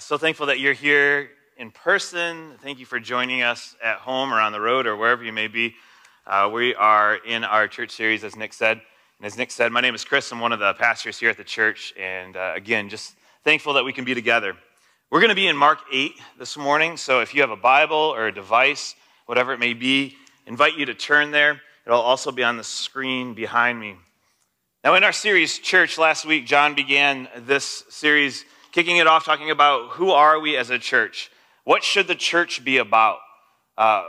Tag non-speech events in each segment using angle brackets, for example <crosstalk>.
Uh, so thankful that you're here in person. Thank you for joining us at home or on the road or wherever you may be. Uh, we are in our church series, as Nick said. And as Nick said, my name is Chris. I'm one of the pastors here at the church. And uh, again, just thankful that we can be together. We're going to be in Mark 8 this morning. So if you have a Bible or a device, whatever it may be, invite you to turn there. It'll also be on the screen behind me. Now, in our series, Church, last week, John began this series kicking it off talking about who are we as a church? What should the church be about? Uh,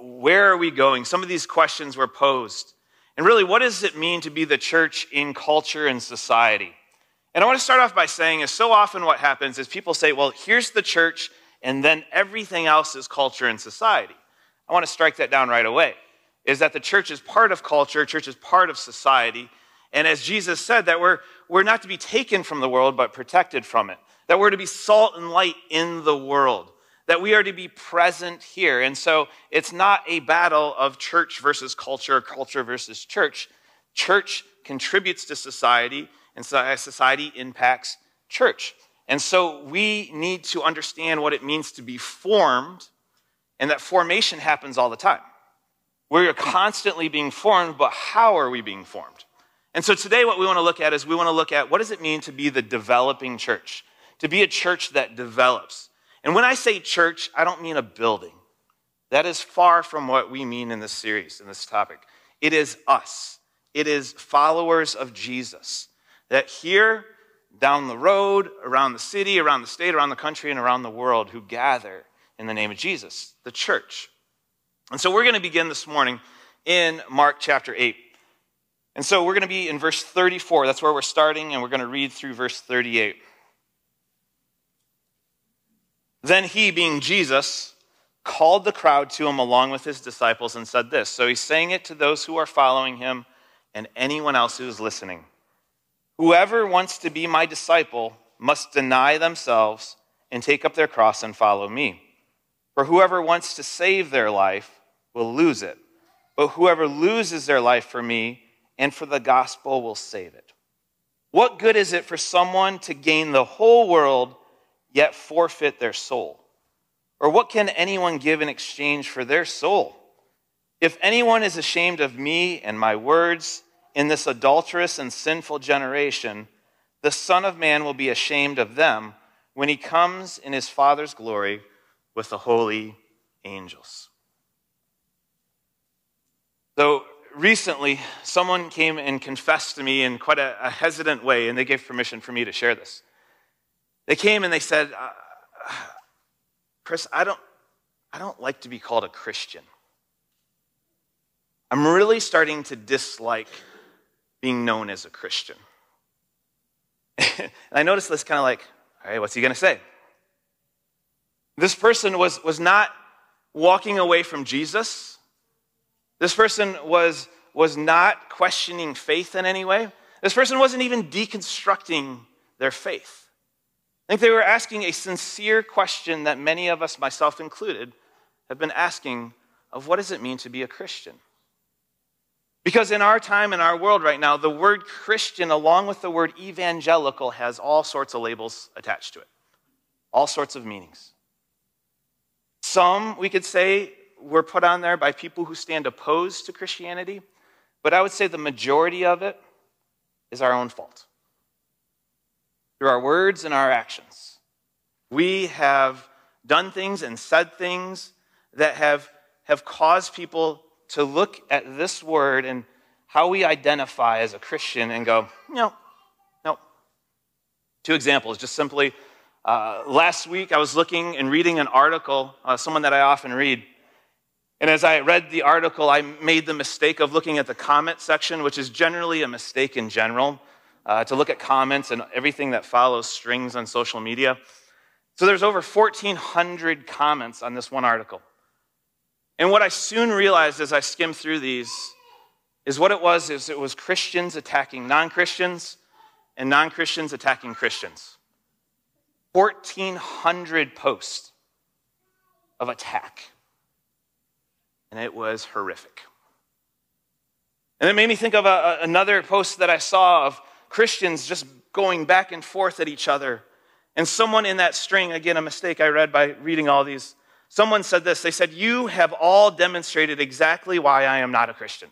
where are we going? Some of these questions were posed. And really, what does it mean to be the church in culture and society? And I want to start off by saying is so often what happens is people say, well, here's the church, and then everything else is culture and society. I want to strike that down right away. Is that the church is part of culture, church is part of society, and as Jesus said, that we're, we're not to be taken from the world, but protected from it. That we're to be salt and light in the world. That we are to be present here. And so it's not a battle of church versus culture, culture versus church. Church contributes to society, and society impacts church. And so we need to understand what it means to be formed, and that formation happens all the time. We're constantly being formed, but how are we being formed? And so today, what we want to look at is we want to look at what does it mean to be the developing church, to be a church that develops. And when I say church, I don't mean a building. That is far from what we mean in this series, in this topic. It is us, it is followers of Jesus. That here, down the road, around the city, around the state, around the country, and around the world who gather in the name of Jesus, the church. And so we're going to begin this morning in Mark chapter 8. And so we're going to be in verse 34. That's where we're starting, and we're going to read through verse 38. Then he, being Jesus, called the crowd to him along with his disciples and said this. So he's saying it to those who are following him and anyone else who is listening. Whoever wants to be my disciple must deny themselves and take up their cross and follow me. For whoever wants to save their life will lose it. But whoever loses their life for me and for the gospel will save it. What good is it for someone to gain the whole world yet forfeit their soul? Or what can anyone give in exchange for their soul? If anyone is ashamed of me and my words in this adulterous and sinful generation, the Son of Man will be ashamed of them when he comes in his Father's glory with the holy angels. So, recently, someone came and confessed to me in quite a, a, hesitant way, and they gave permission for me to share this. They came and they said, uh, Chris, I don't, I don't like to be called a Christian. I'm really starting to dislike being known as a Christian. <laughs> and I noticed this kind of like, all right, what's he going to say? This person was, was not walking away from Jesus this person was, was not questioning faith in any way. This person wasn't even deconstructing their faith. I think they were asking a sincere question that many of us, myself included, have been asking of what does it mean to be a Christian? Because in our time, in our world right now, the word Christian, along with the word evangelical, has all sorts of labels attached to it, all sorts of meanings. Some, we could say, were put on there by people who stand opposed to Christianity, but I would say the majority of it is our own fault. Through our words and our actions, we have done things and said things that have, have caused people to look at this word and how we identify as a Christian and go, no, no. Two examples, just simply. Uh, last week, I was looking and reading an article, uh, someone that I often read, and as I read the article, I made the mistake of looking at the comment section, which is generally a mistake in general, uh, to look at comments and everything that follows strings on social media. So there's over 1,400 comments on this one article. And what I soon realized as I skimmed through these is what it was is it was Christians attacking non-Christians and non-Christians attacking Christians. 1,400 posts of attack and it was horrific. And it made me think of a, another post that I saw of Christians just going back and forth at each other And someone in that string, again, a mistake I read by reading all these, someone said this. They said, You have all demonstrated exactly why I am not a Christian.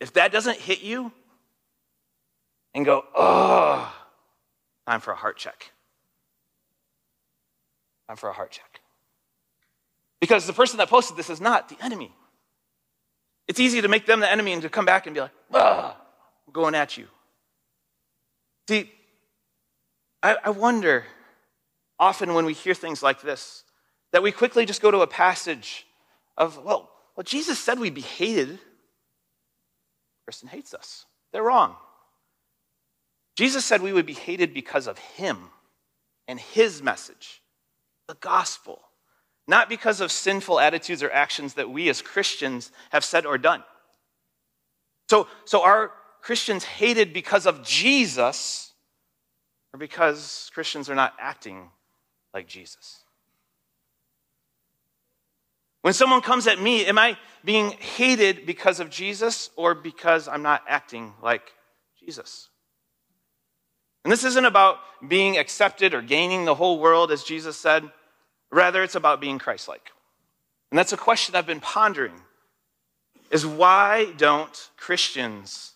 If that doesn't hit you and go, Oh, time for a heart check. Time for a heart check. Because the person that posted this is not the enemy. It's easy to make them the enemy and to come back and be like, ah, I'm going at you. See, I, I wonder often when we hear things like this that we quickly just go to a passage of, well, well, Jesus said we'd be hated. The person hates us. They're wrong. Jesus said we would be hated because of him and his message, the gospel not because of sinful attitudes or actions that we as Christians have said or done. So, so are Christians hated because of Jesus or because Christians are not acting like Jesus? When someone comes at me, am I being hated because of Jesus or because I'm not acting like Jesus? And this isn't about being accepted or gaining the whole world, as Jesus said. Rather, it's about being Christ like. And that's a question I've been pondering is why don't Christians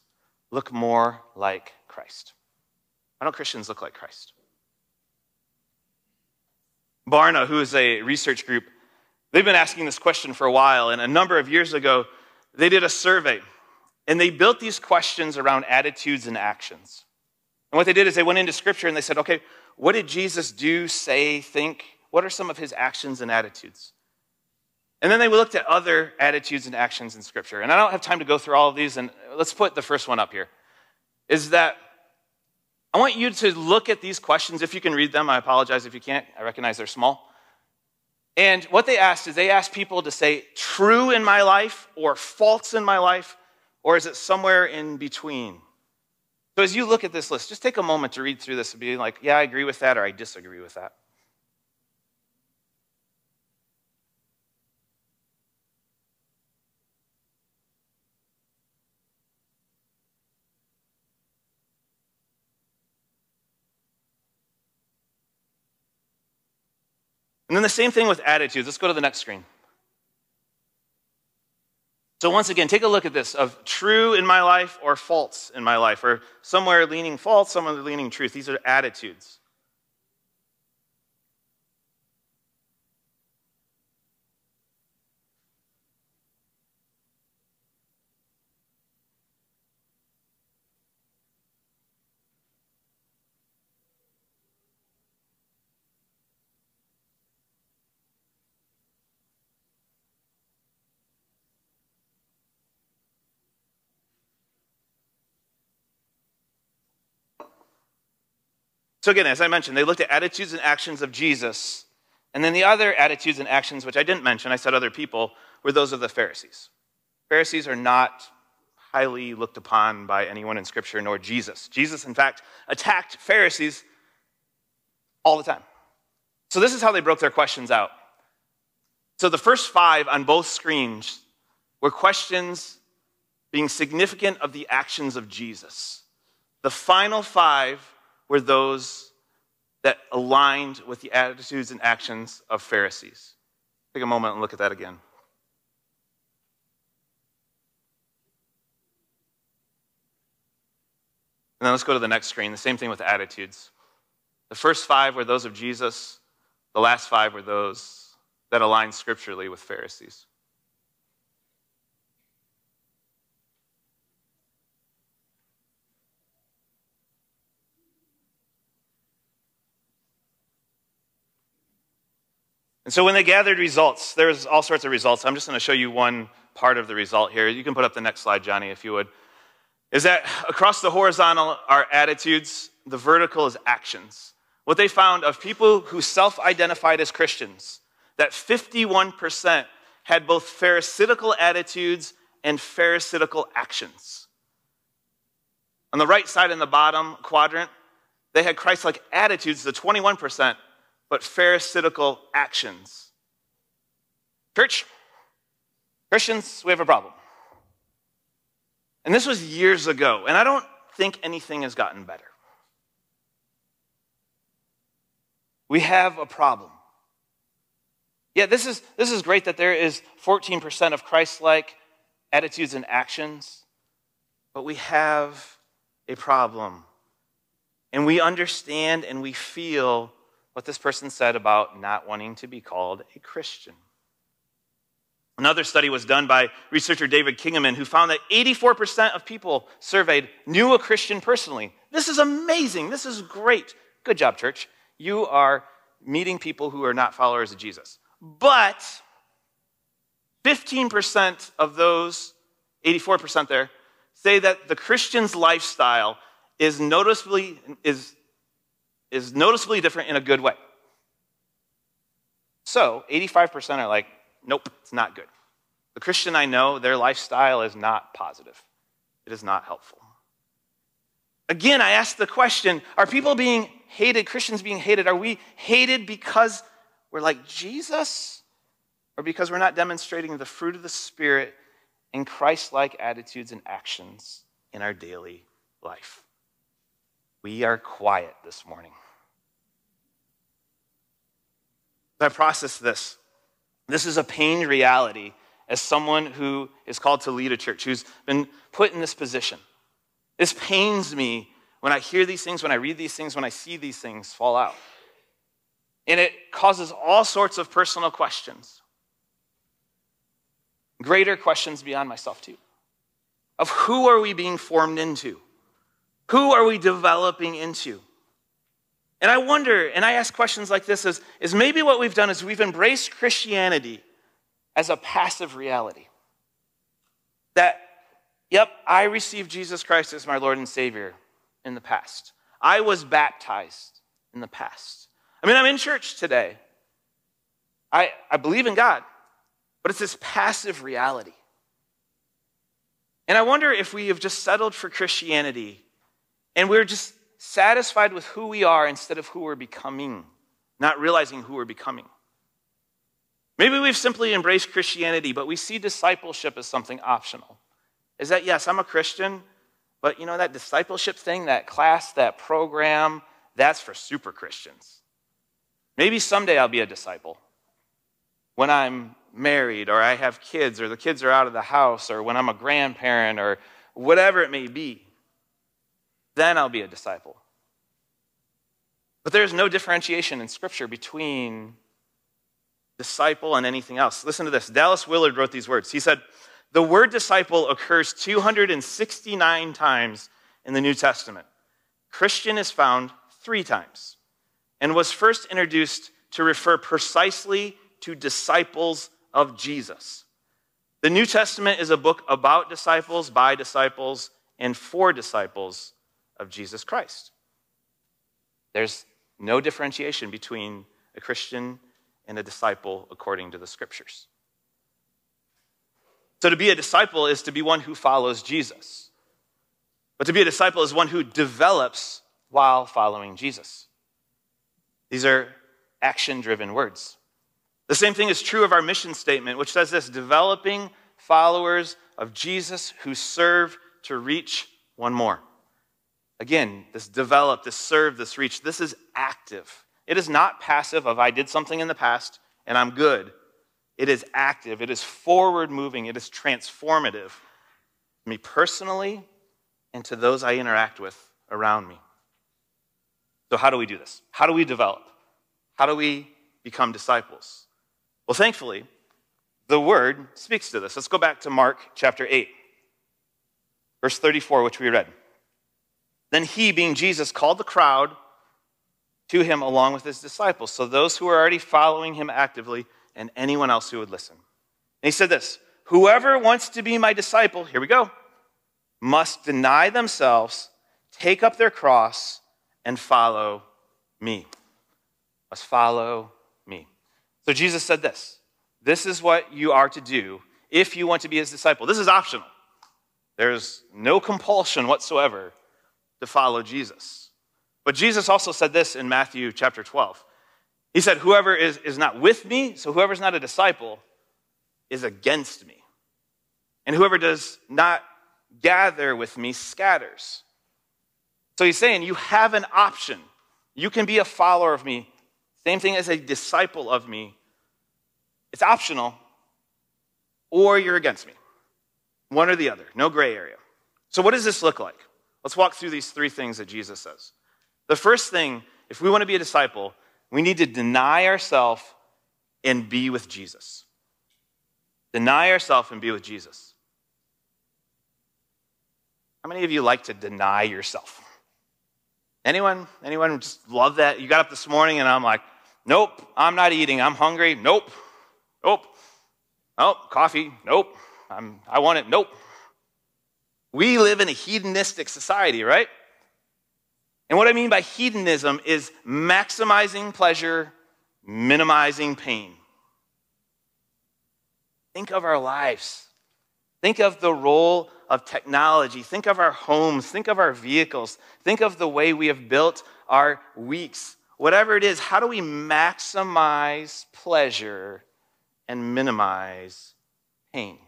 look more like Christ? Why don't Christians look like Christ? Barna, who is a research group, they've been asking this question for a while, and a number of years ago, they did a survey, and they built these questions around attitudes and actions. And what they did is they went into Scripture and they said, okay, what did Jesus do, say, think, what are some of his actions and attitudes? And then they looked at other attitudes and actions in Scripture. And I don't have time to go through all of these, and let's put the first one up here. Is that I want you to look at these questions. If you can read them, I apologize if you can't. I recognize they're small. And what they asked is they asked people to say true in my life or false in my life, or is it somewhere in between? So as you look at this list, just take a moment to read through this and be like, yeah, I agree with that, or I disagree with that. And then the same thing with attitudes. Let's go to the next screen. So, once again, take a look at this of true in my life or false in my life, or somewhere leaning false, somewhere leaning truth. These are attitudes. So, again, as I mentioned, they looked at attitudes and actions of Jesus. And then the other attitudes and actions, which I didn't mention, I said other people, were those of the Pharisees. Pharisees are not highly looked upon by anyone in Scripture, nor Jesus. Jesus, in fact, attacked Pharisees all the time. So, this is how they broke their questions out. So, the first five on both screens were questions being significant of the actions of Jesus. The final five were those that aligned with the attitudes and actions of Pharisees. Take a moment and look at that again. And then let's go to the next screen. The same thing with attitudes. The first five were those of Jesus, the last five were those that aligned scripturally with Pharisees. And so when they gathered results, there's all sorts of results. I'm just going to show you one part of the result here. You can put up the next slide, Johnny, if you would. Is that across the horizontal are attitudes, the vertical is actions. What they found of people who self identified as Christians, that 51% had both Pharisaical attitudes and Pharisaical actions. On the right side in the bottom quadrant, they had Christ like attitudes, the 21%, but Pharisaical actions. Church, Christians, we have a problem. And this was years ago, and I don't think anything has gotten better. we have a problem. Yeah, this is, this is great that there is 14% of Christ like attitudes and actions, but we have a problem. And we understand and we feel what this person said about not wanting to be called a Christian. Another study was done by researcher David Kinnaman, who found that 84% of people surveyed knew a Christian personally. This is amazing. This is great. Good job, church. You are meeting people who are not followers of Jesus. But 15% of those, 84% there, say that the Christian's lifestyle is noticeably, is, is noticeably different in a good way. So 85% are like, nope, it's not good. The Christian I know, their lifestyle is not positive, it is not helpful. Again, I ask the question are people being hated, Christians being hated, are we hated because we're like Jesus? Or because we're not demonstrating the fruit of the Spirit in Christ like attitudes and actions in our daily life? We are quiet this morning. I process this. This is a pained reality as someone who is called to lead a church, who's been put in this position. This pains me when I hear these things, when I read these things, when I see these things fall out. And it causes all sorts of personal questions, greater questions beyond myself, too. Of who are we being formed into? Who are we developing into? And I wonder, and I ask questions like this is, is maybe what we've done is we've embraced Christianity as a passive reality. That, yep, I received Jesus Christ as my Lord and Savior in the past. I was baptized in the past. I mean, I'm in church today. I, I believe in God, but it's this passive reality. And I wonder if we have just settled for Christianity and we're just satisfied with who we are instead of who we're becoming, not realizing who we're becoming. Maybe we've simply embraced Christianity, but we see discipleship as something optional. Is that, yes, I'm a Christian, but you know, that discipleship thing, that class, that program, that's for super Christians. Maybe someday I'll be a disciple. When I'm married, or I have kids, or the kids are out of the house, or when I'm a grandparent, or whatever it may be then I'll be a disciple. But there's no differentiation in Scripture between disciple and anything else. Listen to this. Dallas Willard wrote these words. He said, The word disciple occurs 269 times in the New Testament. Christian is found three times and was first introduced to refer precisely to disciples of Jesus. The New Testament is a book about disciples, by disciples, and for disciples of Jesus Christ. There's no differentiation between a Christian and a disciple according to the scriptures. So, to be a disciple is to be one who follows Jesus. But to be a disciple is one who develops while following Jesus. These are action driven words. The same thing is true of our mission statement, which says this developing followers of Jesus who serve to reach one more. Again, this develop, this serve, this reach, this is active. It is not passive of I did something in the past and I'm good. It is active, it is forward moving, it is transformative me personally and to those I interact with around me. So, how do we do this? How do we develop? How do we become disciples? Well, thankfully, the word speaks to this. Let's go back to Mark chapter 8, verse 34, which we read. Then he, being Jesus, called the crowd to him along with his disciples. So those who were already following him actively and anyone else who would listen. And he said this Whoever wants to be my disciple, here we go, must deny themselves, take up their cross, and follow me. Must follow me. So Jesus said this This is what you are to do if you want to be his disciple. This is optional. There's no compulsion whatsoever to follow Jesus. But Jesus also said this in Matthew chapter 12. He said, Whoever is, is not with me, so whoever's not a disciple, is against me. And whoever does not gather with me scatters. So he's saying, You have an option. You can be a follower of me Same thing as a disciple of me. It's optional, or you're against me. One or the other, no gray area. So, what does this look like? Let's walk through these three things that Jesus says. The first thing, if we want to be a disciple, we need to deny ourselves and be with Jesus. Deny ourselves and be with Jesus. How many of you like to deny yourself? Anyone? Anyone just love that? You got up this morning and I'm like, nope, I'm not eating. I'm hungry. Nope. Nope. Oh, coffee. Nope. I'm, I want it. Nope. We live in a hedonistic society, right? And what I mean by hedonism is maximizing pleasure, minimizing pain. Think of our lives. Think of the role of technology. Think of our homes. Think of our vehicles. Think of the way we have built our weeks. Whatever it is, how do we maximize pleasure and minimize pain?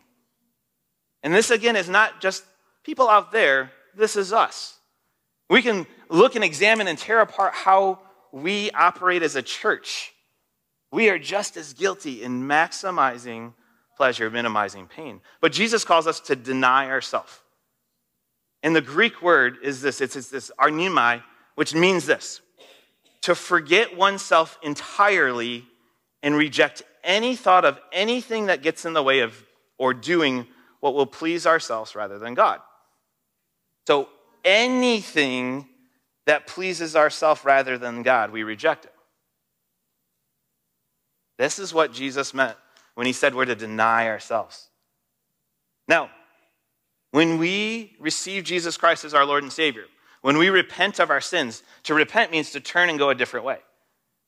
And this, again, is not just people out there, this is us. We can look and examine and tear apart how we operate as a church. We are just as guilty in maximizing pleasure, minimizing pain. But Jesus calls us to deny ourselves. And the Greek word is this it's, it's this arnimai, which means this to forget oneself entirely and reject any thought of anything that gets in the way of or doing what will please ourselves rather than God. So anything that pleases ourselves rather than God, we reject it. This is what Jesus meant when he said we're to deny ourselves. Now, when we receive Jesus Christ as our Lord and Savior, when we repent of our sins, to repent means to turn and go a different way.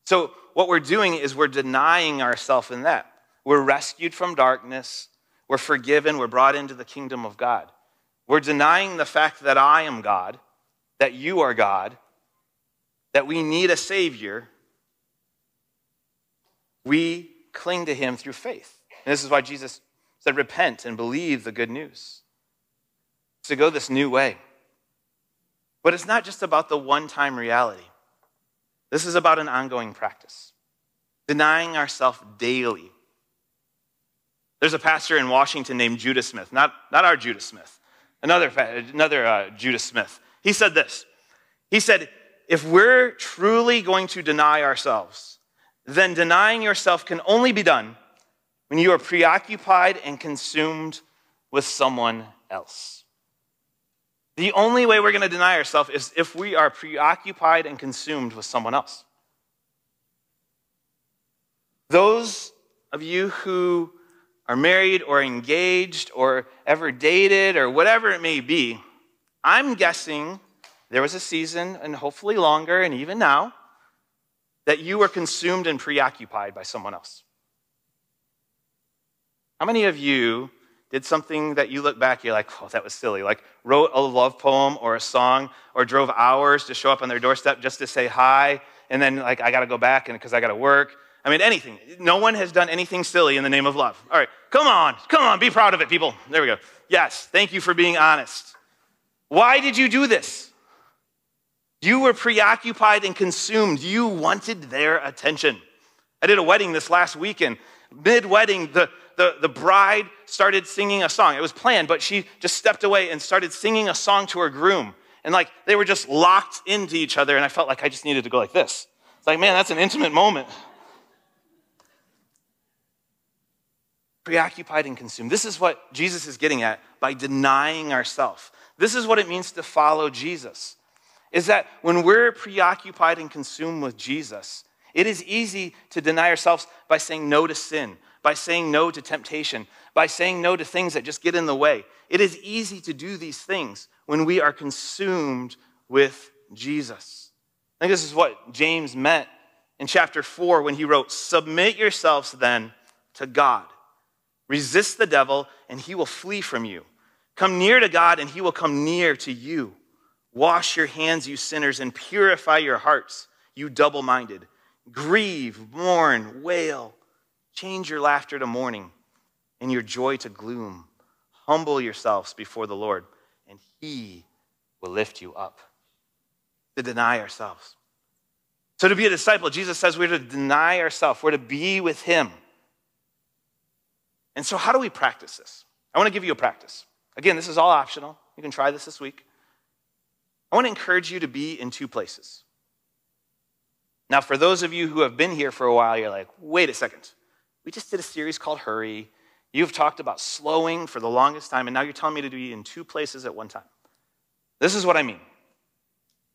So, what we're doing is we're denying ourselves in that. We're rescued from darkness, we're forgiven, we're brought into the kingdom of God. We're denying the fact that I am God, that you are God, that we need a Savior. We cling to him through faith. And this is why Jesus said, Repent and believe the good news. It's to go this new way. But it's not just about the one time reality, this is about an ongoing practice, denying ourselves daily. There's a pastor in Washington named Judah Smith, not, not our Judah Smith, another, another uh, Judah Smith. He said this He said, If we're truly going to deny ourselves, then denying yourself can only be done when you are preoccupied and consumed with someone else. The only way we're going to deny ourselves is if we are preoccupied and consumed with someone else. Those of you who are married or engaged or ever dated or whatever it may be, I'm guessing there was a season, and hopefully longer, and even now, that you were consumed and preoccupied by someone else? How many of you did something that you look back, you're like, oh, that was silly? Like, wrote a love poem or a song or drove hours to show up on their doorstep just to say hi, and then, like, I gotta go back because I gotta work. I mean, anything. No one has done anything silly in the name of love. All right, come on, come on, be proud of it, people. There we go. Yes, thank you for being honest. Why did you do this? You were preoccupied and consumed. You wanted their attention. I did a wedding this last weekend. Mid wedding, the, the, the bride started singing a song. It was planned, but she just stepped away and started singing a song to her groom. And like they were just locked into each other, and I felt like I just needed to go like this. It's like, man, that's an intimate moment. Preoccupied and consumed. This is what Jesus is getting at by denying ourselves. This is what it means to follow Jesus is that when we're preoccupied and consumed with Jesus, it is easy to deny ourselves by saying no to sin, by saying no to temptation, by saying no to things that just get in the way. It is easy to do these things when we are consumed with Jesus. I think this is what James meant in chapter 4 when he wrote, Submit yourselves then to God. Resist the devil, and he will flee from you. Come near to God, and he will come near to you. Wash your hands, you sinners, and purify your hearts, you double minded. Grieve, mourn, wail. Change your laughter to mourning and your joy to gloom. Humble yourselves before the Lord, and He will lift you up. To deny ourselves. So, to be a disciple, Jesus says we're to deny ourselves, we're to be with Him. And so, how do we practice this? I want to give you a practice. Again, this is all optional. You can try this this week. I want to encourage you to be in two places. Now, for those of you who have been here for a while, you're like, wait a second. We just did a series called Hurry. You've talked about slowing for the longest time, and now you're telling me to be in two places at one time. This is what I mean.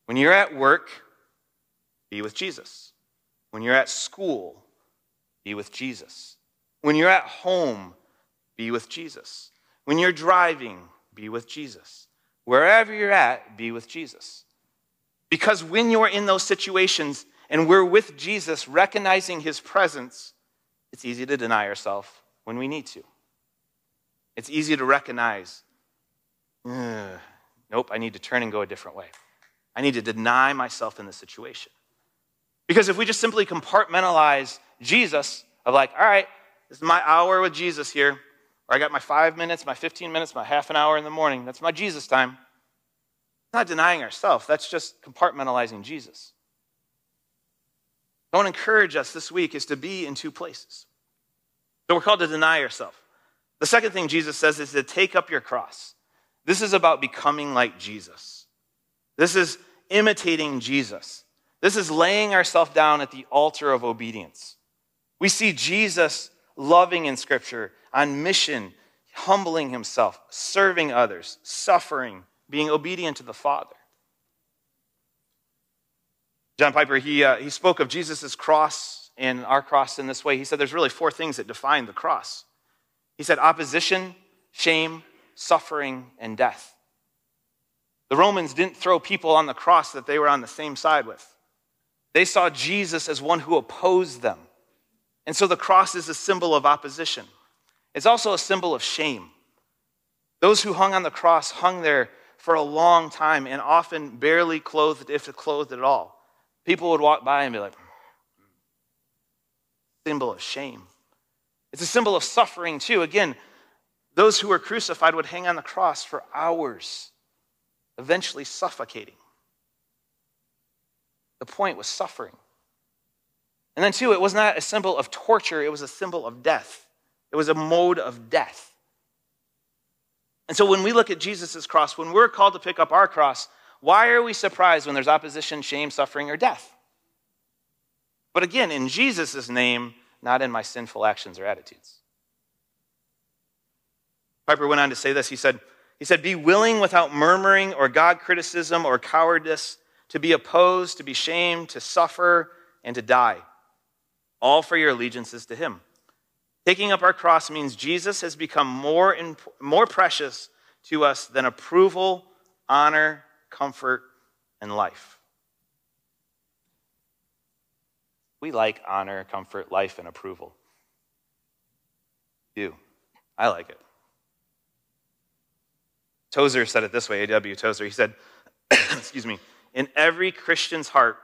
When you're at work, be with Jesus. When you're at school, be with Jesus. When you're at home, be with Jesus. When you're driving, be with Jesus. Wherever you're at, be with Jesus. Because when you're in those situations and we're with Jesus, recognizing his presence, it's easy to deny ourselves when we need to. It's easy to recognize, nope, I need to turn and go a different way. I need to deny myself in the situation. Because if we just simply compartmentalize Jesus, of like, all right, this is my hour with Jesus here, or I got my five minutes, my 15 minutes, my half an hour in the morning, that's my Jesus time. It's not denying ourselves, that's just compartmentalizing Jesus. I want to encourage us this week is to be in two places. So we're called to deny ourselves. The second thing Jesus says is to take up your cross. This is about becoming like Jesus. This is imitating Jesus. This is laying ourselves down at the altar of obedience. We see Jesus loving in Scripture, on mission, humbling himself, serving others, suffering, being obedient to the Father. John Piper, he, uh, he spoke of Jesus' cross and our cross in this way. He said there's really four things that define the cross. He said opposition, shame, suffering, and death. The Romans didn't throw people on the cross that they were on the same side with. They saw Jesus as one who opposed them. And so the cross is a symbol of opposition. It's also a symbol of shame. Those who hung on the cross hung there for a long time and often barely clothed, if clothed at all. People would walk by and be like, symbol of shame. It's a symbol of suffering, too. Again, those who were crucified would hang on the cross for hours, eventually suffocating. The point was suffering. And then, two, it was not a symbol of torture, it was a symbol of death. It was a mode of death. And so, when we look at Jesus' cross, when we're called to pick up our cross, why are we surprised when there's opposition, shame, suffering, or death? But again, in Jesus' name, not in my sinful actions or attitudes. Piper went on to say this. He said, he said, Be willing without murmuring or God criticism or cowardice to be opposed, to be shamed, to suffer, and to die all for your allegiances to him. Taking up our cross means Jesus has become more, in, more precious to us than approval, honor, comfort, and life. We like honor, comfort, life, and approval. You. I like it. Tozer said it this way, A.W. Tozer. He said, <coughs> excuse me, in every Christian's heart,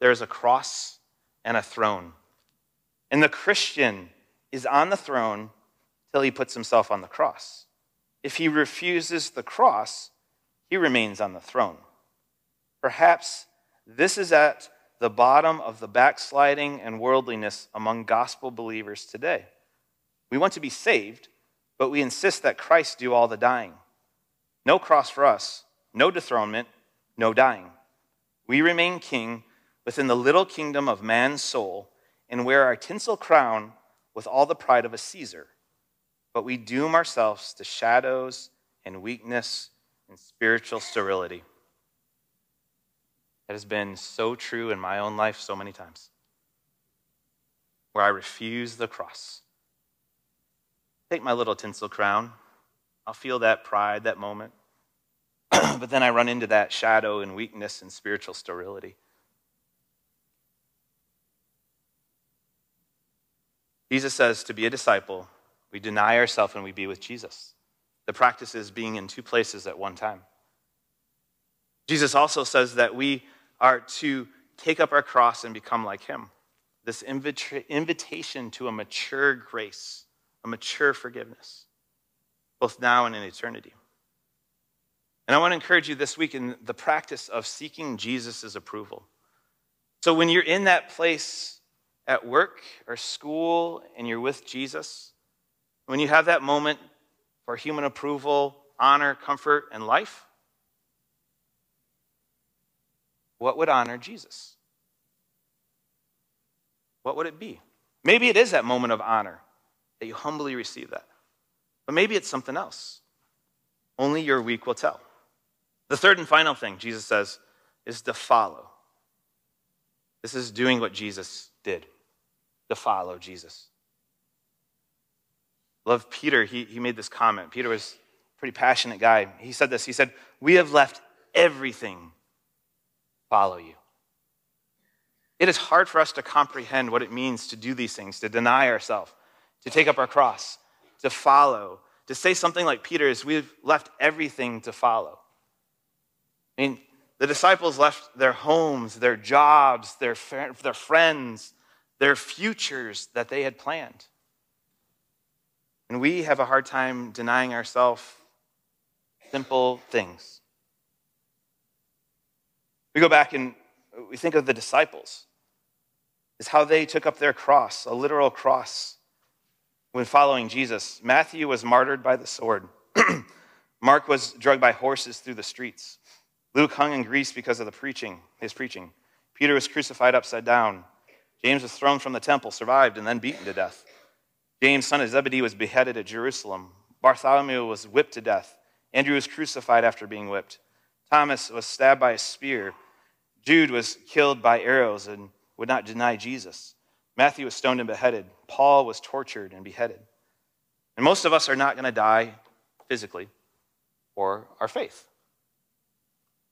there is a cross and a throne. And the Christian is on the throne till he puts himself on the cross. If he refuses the cross, he remains on the throne. Perhaps this is at the bottom of the backsliding and worldliness among gospel believers today. We want to be saved, but we insist that Christ do all the dying. No cross for us, no dethronement, no dying. We remain king within the little kingdom of man's soul and wear our tinsel crown with all the pride of a Caesar, but we doom ourselves to shadows and weakness and spiritual sterility. That has been so true in my own life so many times, where I refuse the cross. Take my little tinsel crown. I'll feel that pride, that moment. <clears throat> but then I run into that shadow and weakness and spiritual sterility. Jesus says to be a disciple, we deny ourselves and we be with Jesus. The practice is being in two places at one time. Jesus also says that we are to take up our cross and become like him. This invita- invitation to a mature grace, a mature forgiveness, both now and in eternity. And I want to encourage you this week in the practice of seeking Jesus' approval. So when you're in that place at work or school and you're with Jesus, when you have that moment for human approval, honor, comfort, and life, what would honor Jesus? What would it be? Maybe it is that moment of honor that you humbly receive that. But maybe it's something else. Only your week will tell. The third and final thing Jesus says is to follow. This is doing what Jesus did, to follow Jesus. Love Peter, he, he made this comment. Peter was a pretty passionate guy. He said this He said, We have left everything follow you. It is hard for us to comprehend what it means to do these things, to deny ourselves, to take up our cross, to follow, to say something like Peter is, we've left everything to follow. I mean, the disciples left their homes, their jobs, their, their friends, their futures that they had planned. And we have a hard time denying ourselves simple things. We go back and we think of the disciples, is how they took up their cross, a literal cross, when following Jesus. Matthew was martyred by the sword. <clears throat> Mark was drugged by horses through the streets. Luke hung in Greece because of the preaching, his preaching. Peter was crucified upside down. James was thrown from the temple, survived, and then beaten to death. James, son of Zebedee, was beheaded at Jerusalem. Bartholomew was whipped to death. Andrew was crucified after being whipped. Thomas was stabbed by a spear. Jude was killed by arrows and would not deny Jesus. Matthew was stoned and beheaded. Paul was tortured and beheaded. And most of us are not going to die physically for our faith.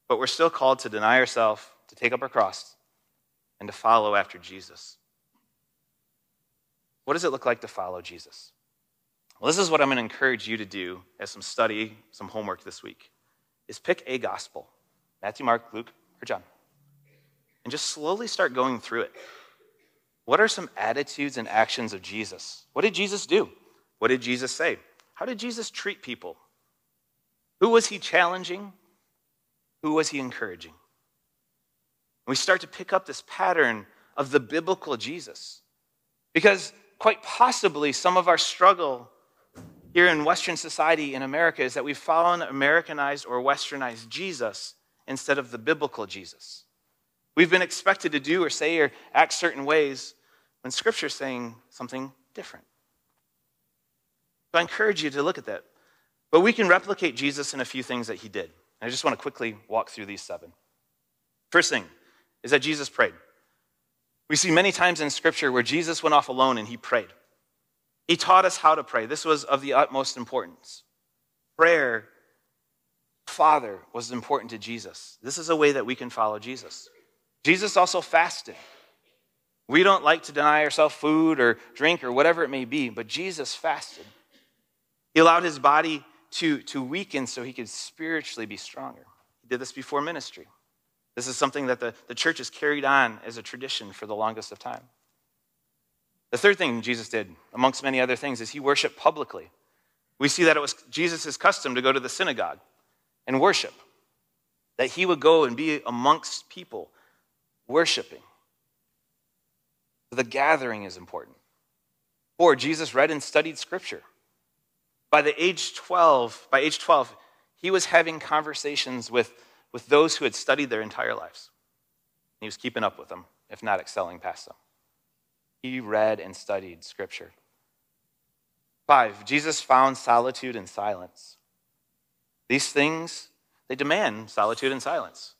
But we're still called to deny ourselves, to take up our cross, and to follow after Jesus. What does it look like to follow Jesus? Well, this is what I'm going to encourage you to do as some study, some homework this week. Is pick a gospel. Matthew, Mark, Luke, or John. And just slowly start going through it. What are some attitudes and actions of Jesus? What did Jesus do? What did Jesus say? How did Jesus treat people? Who was he challenging? Who was he encouraging? We start to pick up this pattern of the biblical Jesus. Because quite possibly some of our struggle here in Western society in America is that we've followed Americanized or Westernized Jesus instead of the biblical Jesus. We've been expected to do or say or act certain ways when Scripture is saying something different. So I encourage you to look at that. But we can replicate Jesus in a few things that he did. And I just want to quickly walk through these seven. First thing is that Jesus prayed. We see many times in Scripture where Jesus went off alone and he prayed. He taught us how to pray. This was of the utmost importance. Prayer, Father, was important to Jesus. This is a way that we can follow Jesus. Jesus also fasted. We don't like to deny ourselves food or drink or whatever it may be, but Jesus fasted. He allowed his body to, to weaken so he could spiritually be stronger. He did this before ministry. This is something that the, the church has carried on as a tradition for the longest of time. The third thing Jesus did, amongst many other things, is he worshiped publicly. We see that it was Jesus' custom to go to the synagogue and worship, that he would go and be amongst people worshiping. The gathering is important. Four, Jesus read and studied scripture. By the age 12, by age 12, he was having conversations with, with those who had studied their entire lives. He was keeping up with them, if not excelling past them. He read and studied scripture. Five, Jesus found solitude and silence. These things, they demand solitude and silence.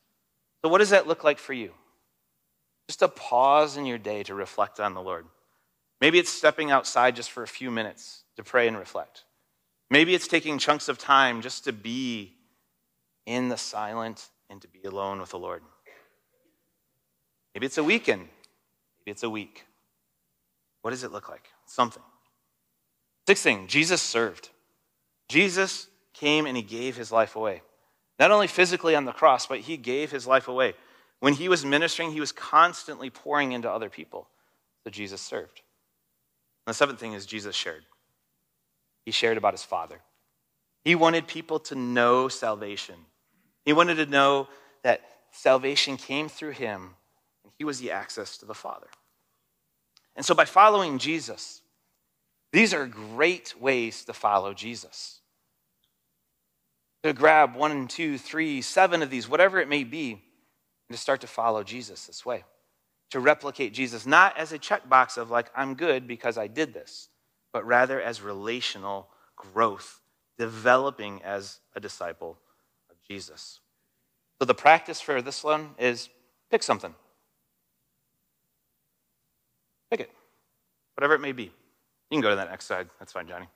So, what does that look like for you? Just a pause in your day to reflect on the Lord. Maybe it's stepping outside just for a few minutes to pray and reflect. Maybe it's taking chunks of time just to be in the silent and to be alone with the Lord. Maybe it's a weekend. Maybe it's a week. What does it look like? Something. Sixth thing, Jesus served. Jesus came and he gave his life away. Not only physically on the cross, but he gave his life away. When he was ministering, he was constantly pouring into other people. So Jesus served. And the seventh thing is Jesus shared. He shared about his Father. He wanted people to know salvation. He wanted to know that salvation came through him, and he was the access to the Father. And so by following Jesus, these are great ways to follow Jesus. To grab one, two, three, seven of these, whatever it may be, and to start to follow Jesus this way. To replicate Jesus, not as a checkbox of like, I'm good because I did this, but rather as relational growth, developing as a disciple Jesus. So the practice for this one is pick something. Pick it, whatever it may be. You can go to that next slide. That's fine, Johnny.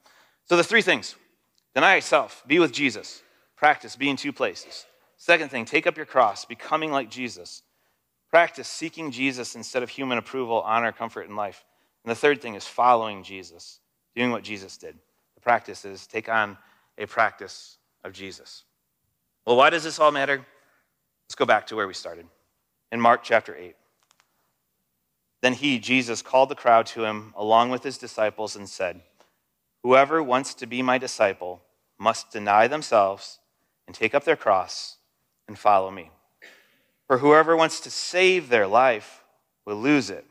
So the three things deny yourself, be with Jesus, practice, be in two places. Second thing, take up your cross, becoming like Jesus. Practice seeking Jesus instead of human approval, honor, comfort, and life. And the third thing is following Jesus, doing what Jesus did. The practice is take on a practice of Jesus. Well, why does this all matter? Let's go back to where we started in Mark chapter 8. Then he, Jesus, called the crowd to him along with his disciples and said, Whoever wants to be my disciple must deny themselves and take up their cross and follow me. For whoever wants to save their life will lose it,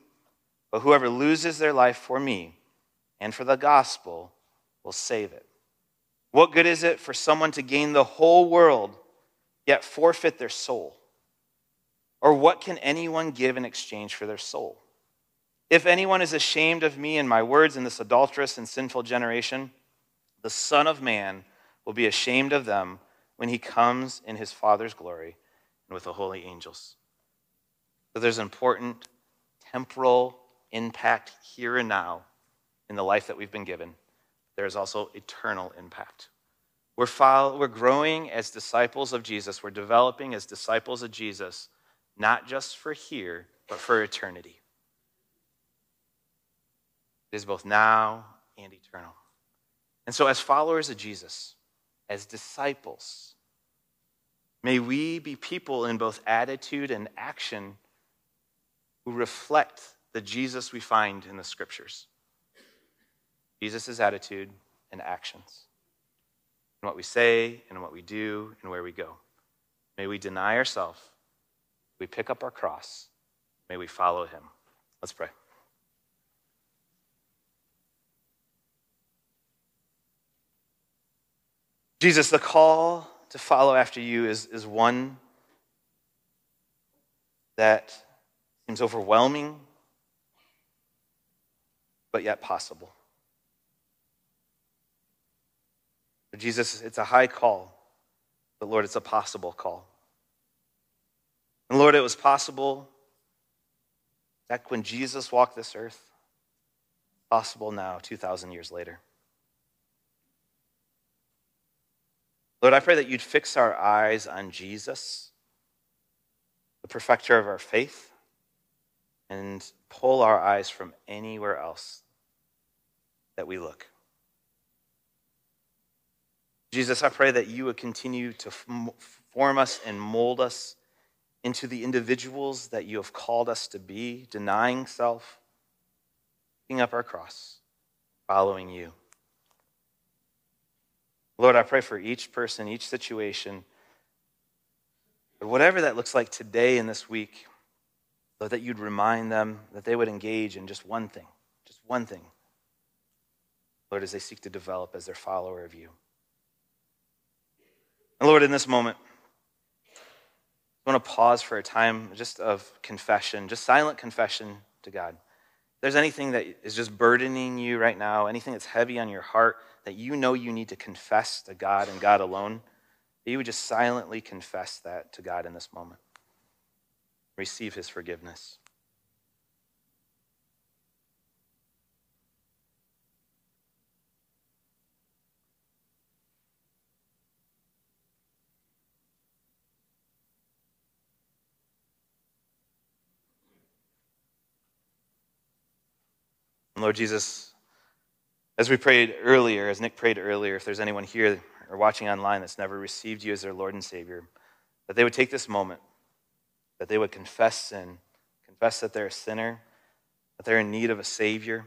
but whoever loses their life for me and for the gospel will save it. What good is it for someone to gain the whole world yet forfeit their soul? Or what can anyone give in exchange for their soul? If anyone is ashamed of me and my words in this adulterous and sinful generation, the Son of Man will be ashamed of them when he comes in his Father's glory and with the holy angels. So there's an important temporal impact here and now in the life that we've been given. There is also eternal impact. We're, follow, we're growing as disciples of Jesus. We're developing as disciples of Jesus, not just for here, but for eternity. It is both now and eternal. And so, as followers of Jesus, as disciples, may we be people in both attitude and action who reflect the Jesus we find in the scriptures. Jesus' attitude and actions, and what we say, and what we do, and where we go. May we deny ourselves, we pick up our cross, may we follow him. Let's pray. Jesus, the call to follow after you is, is one that seems overwhelming, but yet possible. Jesus, it's a high call, but Lord, it's a possible call. And Lord, it was possible back when Jesus walked this earth, possible now, 2,000 years later. Lord, I pray that you'd fix our eyes on Jesus, the perfecter of our faith, and pull our eyes from anywhere else that we look. Jesus, I pray that you would continue to form us and mold us into the individuals that you have called us to be, denying self, picking up our cross, following you. Lord, I pray for each person, each situation, whatever that looks like today and this week, Lord, that you'd remind them that they would engage in just one thing, just one thing, Lord, as they seek to develop as their follower of you. And Lord, in this moment, I want to pause for a time just of confession, just silent confession to God. If there's anything that is just burdening you right now, anything that's heavy on your heart, that you know you need to confess to God and God alone, that you would just silently confess that to God in this moment. Receive his forgiveness. Lord Jesus, as we prayed earlier, as Nick prayed earlier, if there's anyone here or watching online that's never received you as their Lord and Savior, that they would take this moment, that they would confess sin, confess that they're a sinner, that they're in need of a Savior,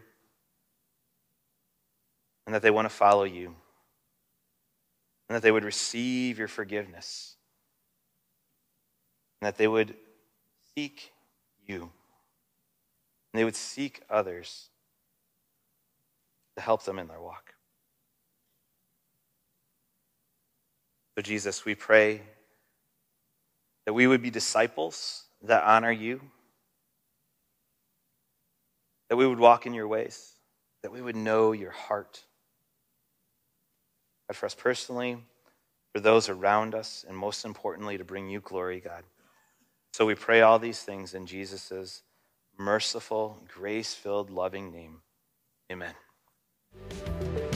and that they want to follow you, and that they would receive your forgiveness, and that they would seek you. And they would seek others to help them in their walk. So, Jesus, we pray that we would be disciples that honor you, that we would walk in your ways, that we would know your heart. God, for us personally, for those around us, and most importantly, to bring you glory, God. So we pray all these things in Jesus' merciful, grace filled, loving name. Amen. Música